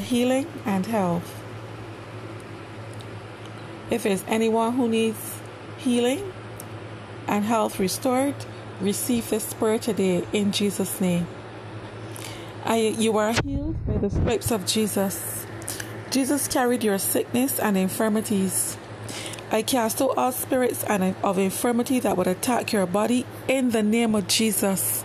healing and health. If there's anyone who needs healing and health restored, receive this prayer today in Jesus' name. I, you are healed by the stripes of Jesus. Jesus carried your sickness and infirmities. I cast out all spirits and of infirmity that would attack your body in the name of Jesus.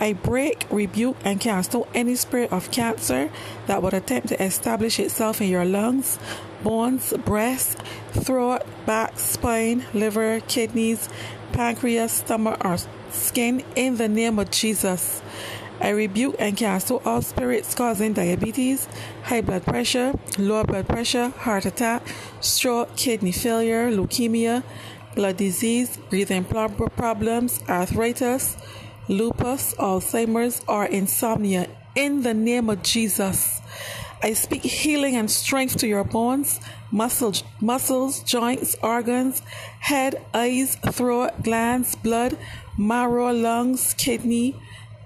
I break, rebuke, and cancel any spirit of cancer that would attempt to establish itself in your lungs, bones, breast, throat, back, spine, liver, kidneys, pancreas, stomach, or skin in the name of Jesus. I rebuke and cancel all spirits causing diabetes, high blood pressure, low blood pressure, heart attack, stroke, kidney failure, leukemia, blood disease, breathing problems, arthritis, lupus, Alzheimer's, or insomnia in the name of Jesus. I speak healing and strength to your bones, muscles, muscles, joints, organs, head, eyes, throat, glands, blood, marrow, lungs, kidney,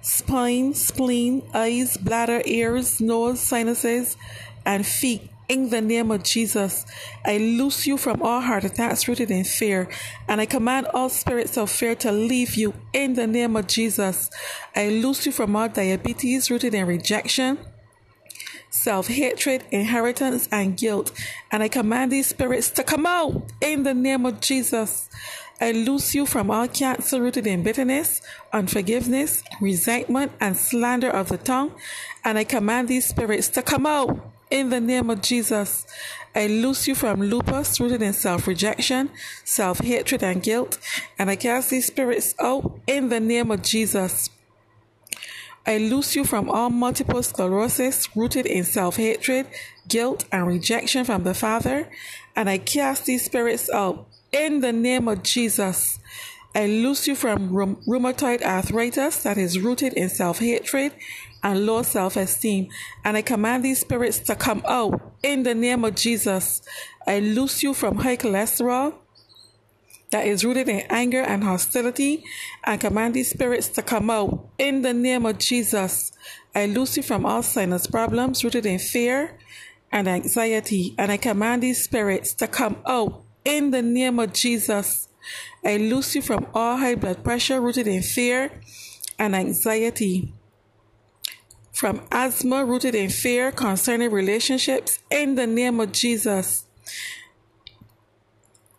spine, spleen, eyes, bladder, ears, nose, sinuses, and feet. In the name of Jesus, I loose you from all heart attacks rooted in fear, and I command all spirits of fear to leave you in the name of Jesus. I loose you from all diabetes rooted in rejection, self hatred, inheritance, and guilt, and I command these spirits to come out in the name of Jesus. I loose you from all cancer rooted in bitterness, unforgiveness, resentment, and slander of the tongue, and I command these spirits to come out in the name of Jesus. I loose you from lupus rooted in self rejection, self hatred, and guilt, and I cast these spirits out in the name of Jesus. I loose you from all multiple sclerosis rooted in self hatred, guilt, and rejection from the Father, and I cast these spirits out in the name of Jesus. I loose you from rheumatoid arthritis that is rooted in self hatred and low self esteem. And I command these spirits to come out in the name of Jesus. I loose you from high cholesterol that is rooted in anger and hostility and command these spirits to come out in the name of Jesus. I loose you from all sinus problems rooted in fear and anxiety. And I command these spirits to come out in the name of Jesus, I loose you from all high blood pressure rooted in fear and anxiety, from asthma rooted in fear concerning relationships, in the name of Jesus.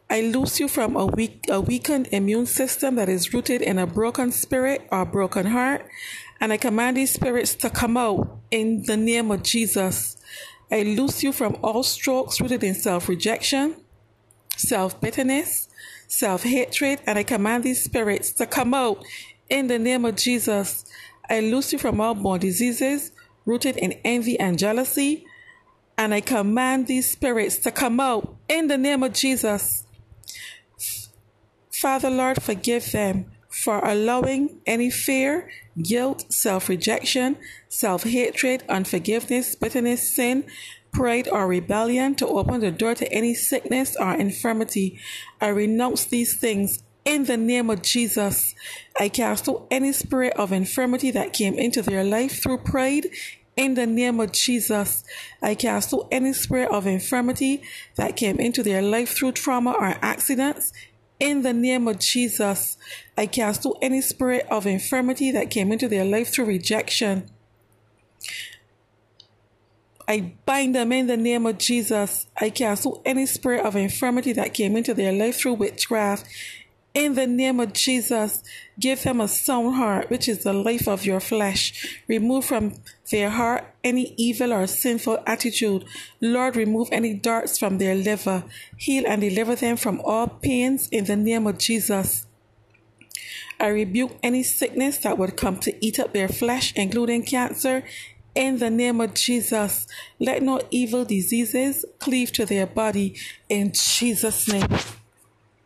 I loose you from a weak, a weakened immune system that is rooted in a broken spirit or broken heart, and I command these spirits to come out in the name of Jesus. I loose you from all strokes rooted in self rejection, self bitterness, self hatred, and I command these spirits to come out in the name of Jesus. I loose you from all born diseases rooted in envy and jealousy, and I command these spirits to come out in the name of Jesus. Father, Lord, forgive them for allowing any fear, guilt, self rejection, self hatred, unforgiveness, bitterness, sin, pride, or rebellion to open the door to any sickness or infirmity. I renounce these things in the name of Jesus. I cast out any spirit of infirmity that came into their life through pride. In the name of Jesus, I cast out any spirit of infirmity that came into their life through trauma or accidents. In the name of Jesus, I cast out any spirit of infirmity that came into their life through rejection. I bind them in the name of Jesus. I cancel any spirit of infirmity that came into their life through witchcraft. In the name of Jesus, give them a sound heart, which is the life of your flesh. Remove from their heart any evil or sinful attitude. Lord, remove any darts from their liver. Heal and deliver them from all pains in the name of Jesus. I rebuke any sickness that would come to eat up their flesh, including cancer, in the name of Jesus. Let no evil diseases cleave to their body in Jesus' name.